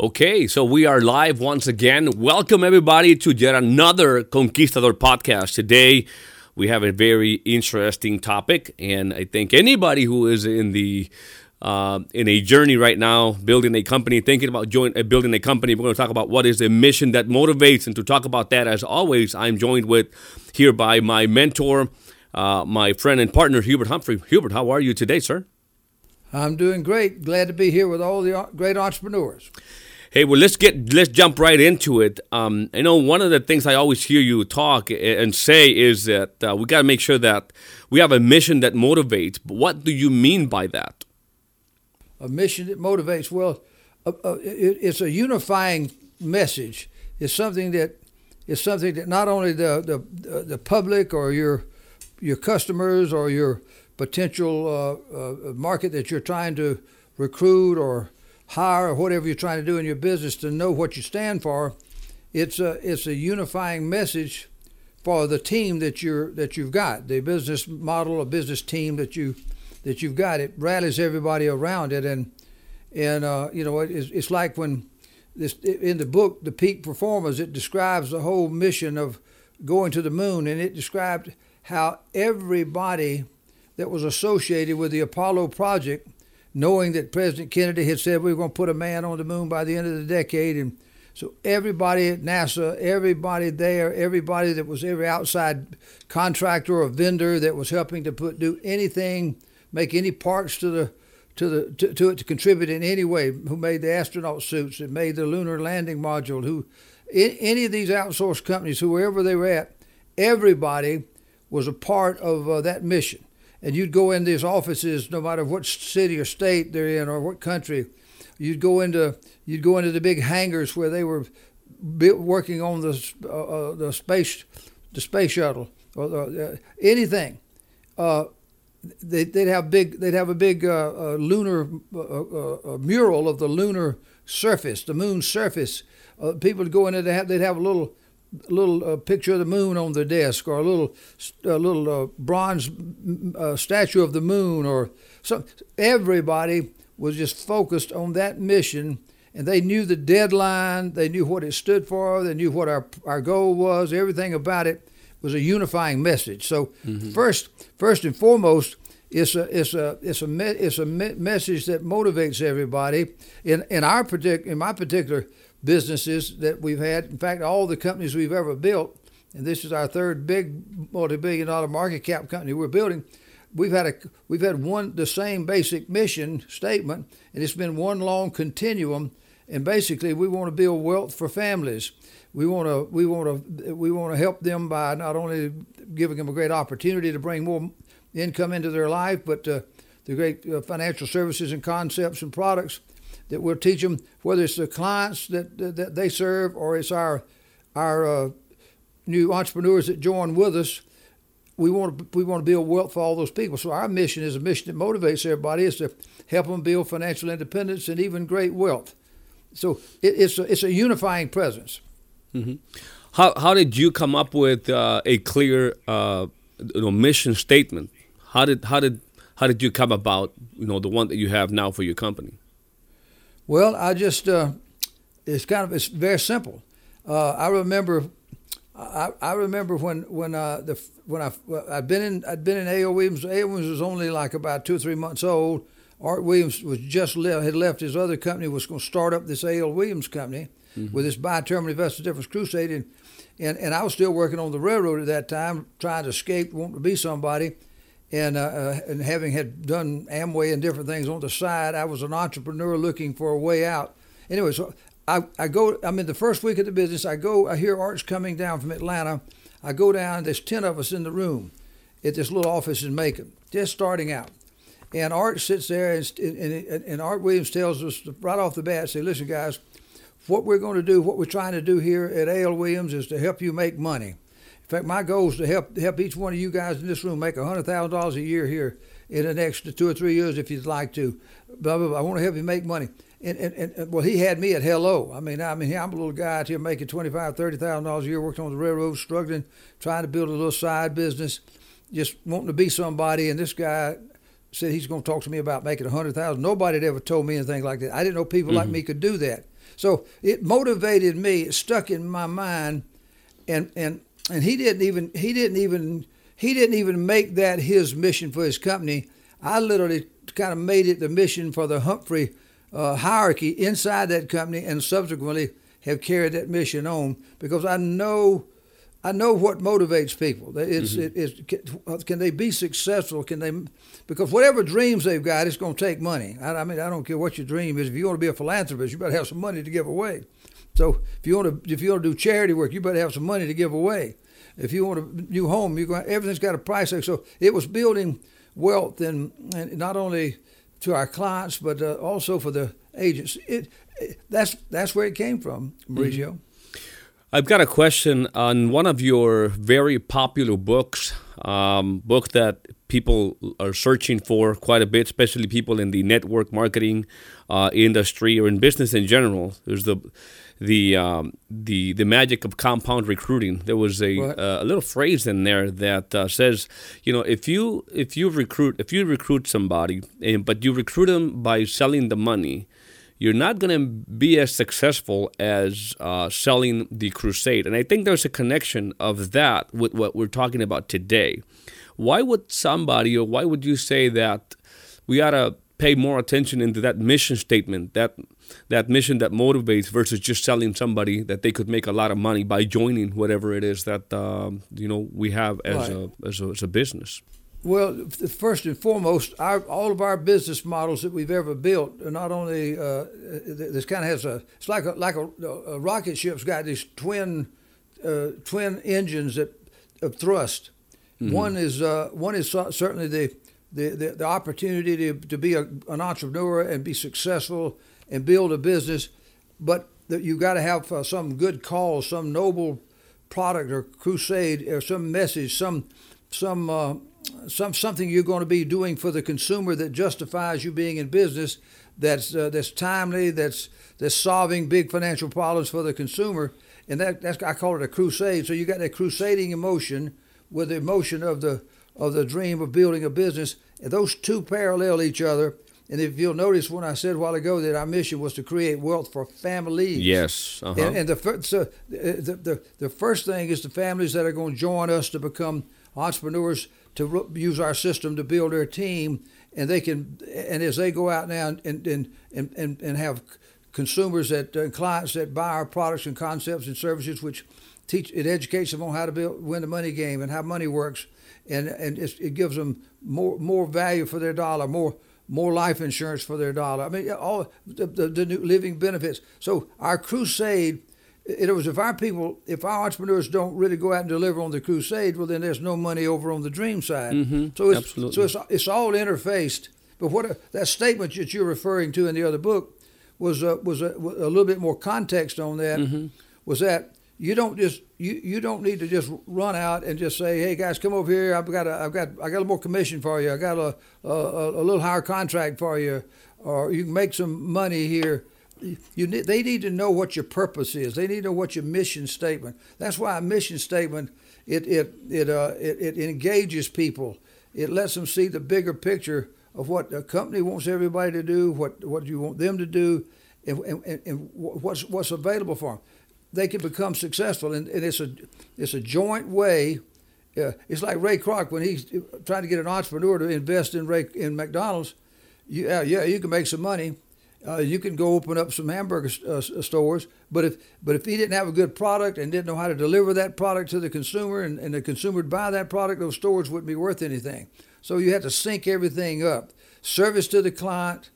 Okay, so we are live once again. Welcome everybody to yet another Conquistador podcast. Today we have a very interesting topic, and I think anybody who is in the uh, in a journey right now, building a company, thinking about uh, building a company, we're going to talk about what is the mission that motivates. And to talk about that, as always, I'm joined with here by my mentor, uh, my friend and partner, Hubert Humphrey. Hubert, how are you today, sir? I'm doing great. Glad to be here with all the great entrepreneurs. Hey, well, let's get let's jump right into it. Um, I know one of the things I always hear you talk and say is that uh, we got to make sure that we have a mission that motivates. What do you mean by that? A mission that motivates. Well, uh, uh, it, it's a unifying message. It's something that it's something that not only the the the public or your your customers or your potential uh, uh, market that you're trying to recruit or hire or whatever you're trying to do in your business to know what you stand for. It's a it's a unifying message for the team that you're that you've got, the business model, a business team that you that you've got. It rallies everybody around it, and and uh, you know it's, it's like when this in the book, the Peak Performers, it describes the whole mission of going to the moon, and it described how everybody that was associated with the Apollo project knowing that President Kennedy had said we were going to put a man on the moon by the end of the decade. And so everybody at NASA, everybody there, everybody that was every outside contractor or vendor that was helping to put do anything, make any parts to the to the to, to it to contribute in any way, who made the astronaut suits, that made the lunar landing module, who any of these outsourced companies, whoever they were at, everybody was a part of uh, that mission and you'd go in these offices, no matter what city or state they're in or what country. You'd go into you'd go into the big hangars where they were working on the uh, uh, the space the space shuttle or the, uh, anything. Uh, they, would have big they'd have a big uh, uh, lunar mural of the lunar surface, the moon's surface. people would go in there. they'd have they'd have a little little uh, picture of the moon on the desk, or a little a little uh, bronze uh, statue of the moon, or so. Everybody was just focused on that mission, and they knew the deadline. They knew what it stood for. They knew what our our goal was. Everything about it was a unifying message. So mm-hmm. first, first and foremost. It's a it's a it's a it's a message that motivates everybody. In in our particular in my particular businesses that we've had. In fact, all the companies we've ever built, and this is our third big multi-billion dollar market cap company we're building. We've had a we've had one the same basic mission statement, and it's been one long continuum. And basically, we want to build wealth for families. We want to we want to we want to help them by not only giving them a great opportunity to bring more income into their life, but uh, the great uh, financial services and concepts and products that we'll teach them, whether it's the clients that, that, that they serve or it's our our uh, new entrepreneurs that join with us. We want to we want to build wealth for all those people. So our mission is a mission that motivates everybody is to help them build financial independence and even great wealth. So it, it's a, it's a unifying presence. Mm-hmm. How how did you come up with uh, a clear uh, you know, mission statement? How did how did how did you come about you know the one that you have now for your company? Well, I just uh, it's kind of it's very simple. Uh, I remember, I, I remember when when uh, the when I I'd been in I'd been in A.L. Williams. A.L. Williams was only like about two or three months old. Art Williams was just left, had left his other company was going to start up this A.L. Williams company mm-hmm. with this buy term and invest the difference crusade and, and and I was still working on the railroad at that time, trying to escape, wanting to be somebody and uh, uh, and having had done Amway and different things on the side, I was an entrepreneur looking for a way out. Anyway, so I, I go. I'm in the first week of the business. I go. I hear Art's coming down from Atlanta. I go down. There's ten of us in the room at this little office in Macon, just starting out. And Art sits there, and, and, and Art Williams tells us right off the bat, say, "Listen, guys, what we're going to do, what we're trying to do here at A.L. Williams is to help you make money." In fact, my goal is to help help each one of you guys in this room make hundred thousand dollars a year here in the next two or three years, if you'd like to. Blah, blah, blah. I want to help you make money. And, and, and well, he had me at hello. I mean, I mean, I'm a little guy out here making twenty five, thirty thousand dollars a year, working on the railroad, struggling, trying to build a little side business, just wanting to be somebody. And this guy said he's going to talk to me about making a hundred thousand. Nobody had ever told me anything like that. I didn't know people mm-hmm. like me could do that. So it motivated me. It stuck in my mind, and and and he didn't even he didn't even he didn't even make that his mission for his company. I literally kind of made it the mission for the Humphrey uh, hierarchy inside that company, and subsequently have carried that mission on because I know. I know what motivates people. It's, mm-hmm. it, it's, can they be successful? Can they? Because whatever dreams they've got, it's going to take money. I, I, mean, I don't care what your dream is. If you want to be a philanthropist, you better have some money to give away. So if you want to, if you want to do charity work, you better have some money to give away. If you want a new home, you go, everything's got a price tag. So it was building wealth, and, and not only to our clients, but uh, also for the agents. It, it, that's that's where it came from, Mauricio. Mm-hmm. I've got a question on one of your very popular books, um, book that people are searching for quite a bit, especially people in the network marketing uh, industry or in business in general. There's the the um, the the magic of compound recruiting. There was a uh, a little phrase in there that uh, says, you know, if you if you recruit if you recruit somebody, and, but you recruit them by selling the money, you're not going to be as successful as uh, selling the crusade. And I think there's a connection of that with what we're talking about today. Why would somebody, or why would you say that we ought to pay more attention into that mission statement, that that mission that motivates versus just selling somebody that they could make a lot of money by joining whatever it is that um, you know we have as, right. a, as, a, as a business. Well, first and foremost, our, all of our business models that we've ever built are not only uh, this kind of has a it's like a, like a, a rocket ship's got these twin uh, twin engines that of thrust. Mm-hmm. One is uh, one is certainly the the, the, the opportunity to, to be a, an entrepreneur and be successful and build a business, but that you got to have uh, some good cause, some noble product or crusade or some message, some some uh, some something you're going to be doing for the consumer that justifies you being in business. That's uh, that's timely. That's that's solving big financial problems for the consumer, and that that's I call it a crusade. So you got that crusading emotion with the emotion of the of the dream of building a business. And those two parallel each other and if you'll notice when I said a while ago that our mission was to create wealth for families. Yes. Uh-huh. And, and, the, so the, the, the first thing is the families that are going to join us to become entrepreneurs to use our system to build their team. And they can, and as they go out now and, and, and, and, and have consumers that, uh, clients that buy our products and concepts and services, which teach, it educates them on how to build, win the money game and how money works. And, and it gives them more, more value for their dollar, more, more life insurance for their dollar. I mean, all the, the, the new living benefits. So our crusade, it was if our people, if our entrepreneurs don't really go out and deliver on the crusade, well, then there's no money over on the dream side. Mm-hmm. So it's Absolutely. so it's, it's all interfaced. But what that statement that you're referring to in the other book was uh, was a, a, little bit more context on that. Mm-hmm. Was that you don't just you, you don't need to just run out and just say, hey guys, come over here. I've got a, I've got I got a more commission for you. I got a, a, a little higher contract for you, or you can make some money here. You need, they need to know what your purpose is. They need to know what your mission statement. That's why a mission statement it it it uh, it, it engages people. It lets them see the bigger picture of what the company wants everybody to do, what what you want them to do, and, and, and what's what's available for them they can become successful. And, and it's a it's a joint way. Uh, it's like Ray Kroc when he's trying to get an entrepreneur to invest in Ray in McDonald's. You, uh, yeah, you can make some money. Uh, you can go open up some hamburger uh, stores, but if but if he didn't have a good product and didn't know how to deliver that product to the consumer, and, and the consumer would buy that product, those stores wouldn't be worth anything. So you had to sync everything up: service to the client,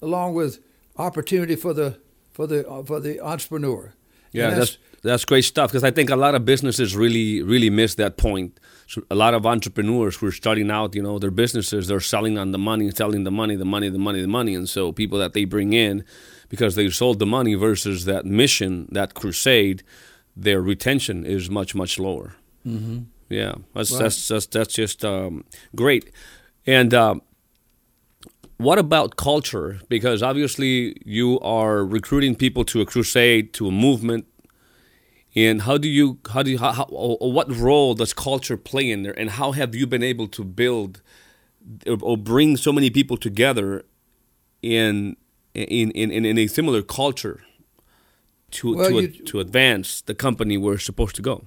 along with opportunity for the for the uh, for the entrepreneur. Yeah, that's, that's, that's great stuff because I think a lot of businesses really really miss that point. So a lot of entrepreneurs who are starting out, you know, their businesses, they're selling on the money, selling the money, the money, the money, the money, and so people that they bring in because they've sold the money versus that mission, that crusade, their retention is much much lower. Mm-hmm. Yeah, that's, right. that's that's that's just um, great, and. Uh, what about culture? Because obviously you are recruiting people to a crusade, to a movement. And how do you, how do you, how, how, what role does culture play in there? And how have you been able to build or bring so many people together in, in, in, in a similar culture? to Well, to, you- to advance the company we're supposed to go?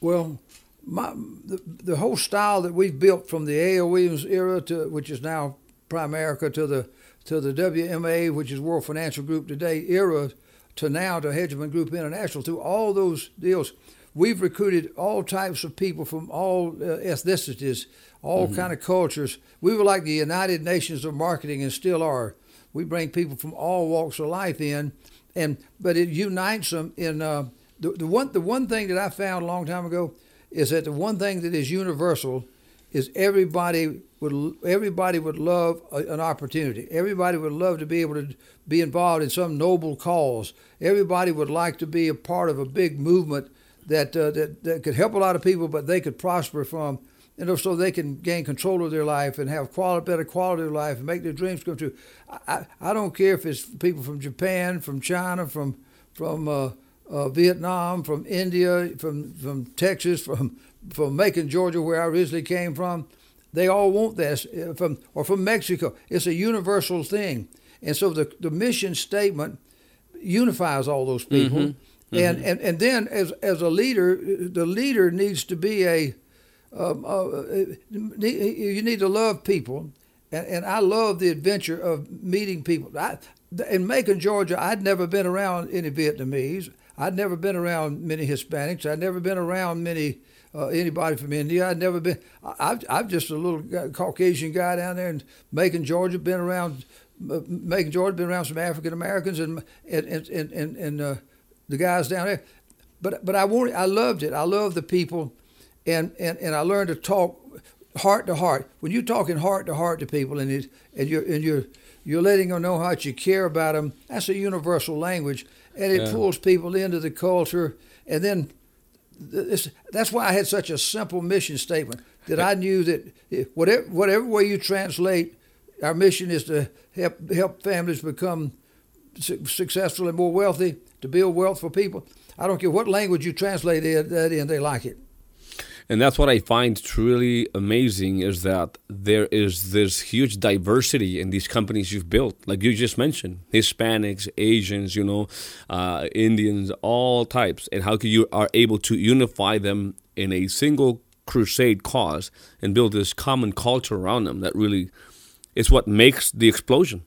Well, my the, the whole style that we've built from the A.L. Williams era to which is now Primerica to the to the WMA, which is World Financial Group today era, to now to Hegemon Group International. Through all those deals, we've recruited all types of people from all uh, ethnicities, all kind of cultures. We were like the United Nations of marketing, and still are. We bring people from all walks of life in, and but it unites them in. Uh, the, the one the one thing that I found a long time ago is that the one thing that is universal is everybody would everybody would love a, an opportunity. Everybody would love to be able to be involved in some noble cause. Everybody would like to be a part of a big movement that uh, that that could help a lot of people, but they could prosper from. You know, so they can gain control of their life and have quality, better quality of life and make their dreams come true. I, I, I don't care if it's people from Japan, from China, from from uh, uh, Vietnam, from India, from from Texas, from from Macon, Georgia, where I originally came from. They all want this uh, from or from Mexico. It's a universal thing, and so the the mission statement unifies all those people. And, and and then as as a leader, the leader needs to be a um, uh, you need to love people, and, and I love the adventure of meeting people. I, in Macon, Georgia, I'd never been around any Vietnamese. I'd never been around many Hispanics. I'd never been around many uh, anybody from India. I'd never been. I've, I'm just a little Caucasian guy down there in Macon, Georgia. Been around uh, Macon, Georgia. Been around some African Americans and and and and, and, and uh, the guys down there. But but I wanted, I loved it. I loved the people, and, and, and I learned to talk heart to heart. When you're talking heart to heart to people, and it, and you're and you're you're letting them know how much you care about them. That's a universal language, and it Yeah. pulls people into the culture. And then this, that's why I had such a simple mission statement that I knew that eh, whatever whatever way you translate, our mission is to help help families become su- successful and more wealthy, to build wealth for people. I don't care what language you translate it- that in, they like it. And that's what I find truly amazing is that there is this huge diversity in these companies you've built, like you just mentioned, Hispanics, Asians, you know, uh, Indians, all types, and how you are able to unify them in a single crusade cause and build this common culture around them. That really is what makes the explosion.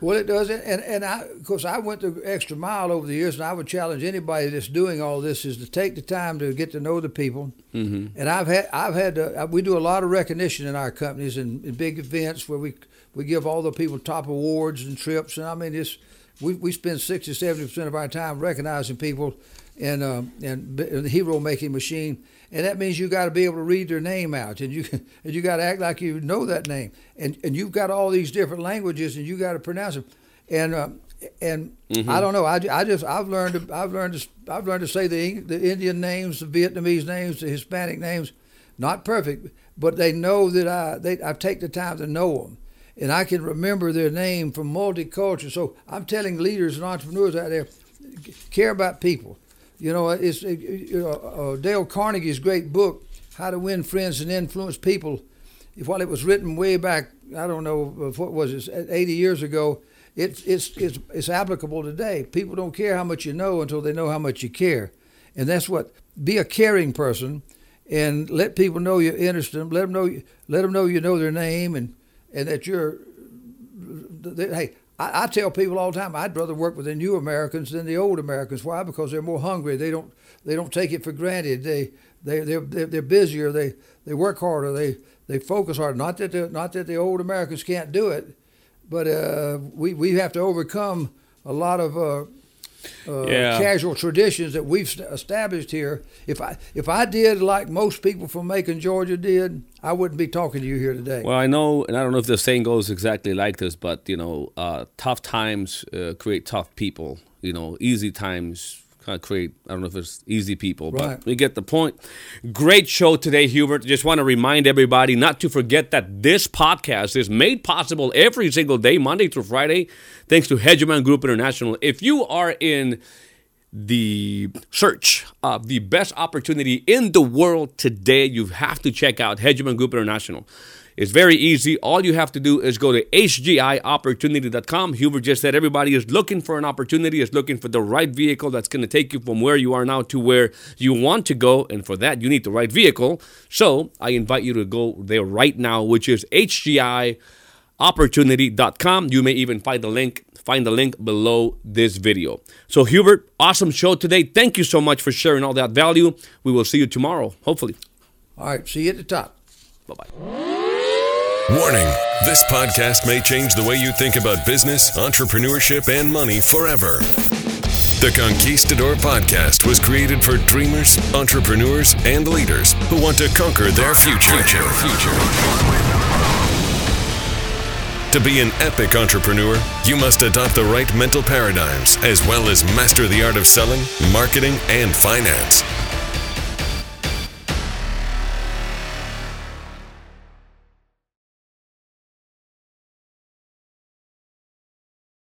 Well, it does, and and I, of course, I went the extra mile over the years, and I would challenge anybody that's doing all this is to take the time to get to know the people. Mm-hmm. And I've had, I've had, to, we do a lot of recognition in our companies and big events where we we give all the people top awards and trips, and I mean, it's we we spend 60, 70 percent of our time recognizing people and um, and the hero making machine, and that means you got to be able to read their name out, and you and you got to act like you know that name, and and you've got all these different languages, and you got to pronounce them, and um, and I don't know, I, I just I've learned to, I've learned to I've learned to say the the Indian names, the Vietnamese names, the Hispanic names, not perfect, but they know that I they I take the time to know them. And I can remember their name from multicultural. So I'm telling leaders and entrepreneurs out there, care about people. You know, it's it, you know, uh, Dale Carnegie's great book, How to Win Friends and Influence People. While it was written way back, I don't know uh, what was it, 80 years ago, it's it's it's it's applicable today. People don't care how much you know until they know how much you care, and that's what. Be a caring person, and let people know you're interested. Let them know let them know you know their name and and that you're. Hey, I, I tell people all the time I'd rather work with the new Americans than the old Americans. Why? Because they're more hungry. They don't they don't take it for granted. They they they're they're, busier. They they work harder. They they focus harder. Not that the not that the old Americans can't do it, but uh, we we have to overcome a lot of. Uh, uh, Yeah. casual traditions that we've established here. If I if I did like most people from Macon, Georgia did, I wouldn't be talking to you here today. Well, I know, and I don't know if the saying goes exactly like this, but you know, uh, tough times uh, create tough people. You know, easy times of create. I don't know if it's easy people, Right. but we get the point. Great show today, Hubert. Just want to remind everybody not to forget that this podcast is made possible every single day, Monday through Friday, thanks to Hegemon Group International. If you are in the search of the best opportunity in the world today, you have to check out Hegemon Group International. It's very easy. All you have to do is go to hgiopportunity.com. Hubert just said everybody is looking for an opportunity, is looking for the right vehicle that's going to take you from where you are now to where you want to go. And for that, you need the right vehicle. So I invite you to go there right now, which is hgiopportunity.com. You may even find the link find the link below this video. So Hubert, awesome show today. Thank you so much for sharing all that value. We will see you tomorrow, hopefully. All right, see you at the top. Bye-bye. Warning this podcast may change the way you think about business, entrepreneurship, and money forever. The Conquistador podcast was created for dreamers, entrepreneurs, and leaders who want to conquer their future. future. To be an epic entrepreneur, you must adopt the right mental paradigms as well as master the art of selling, marketing, and finance.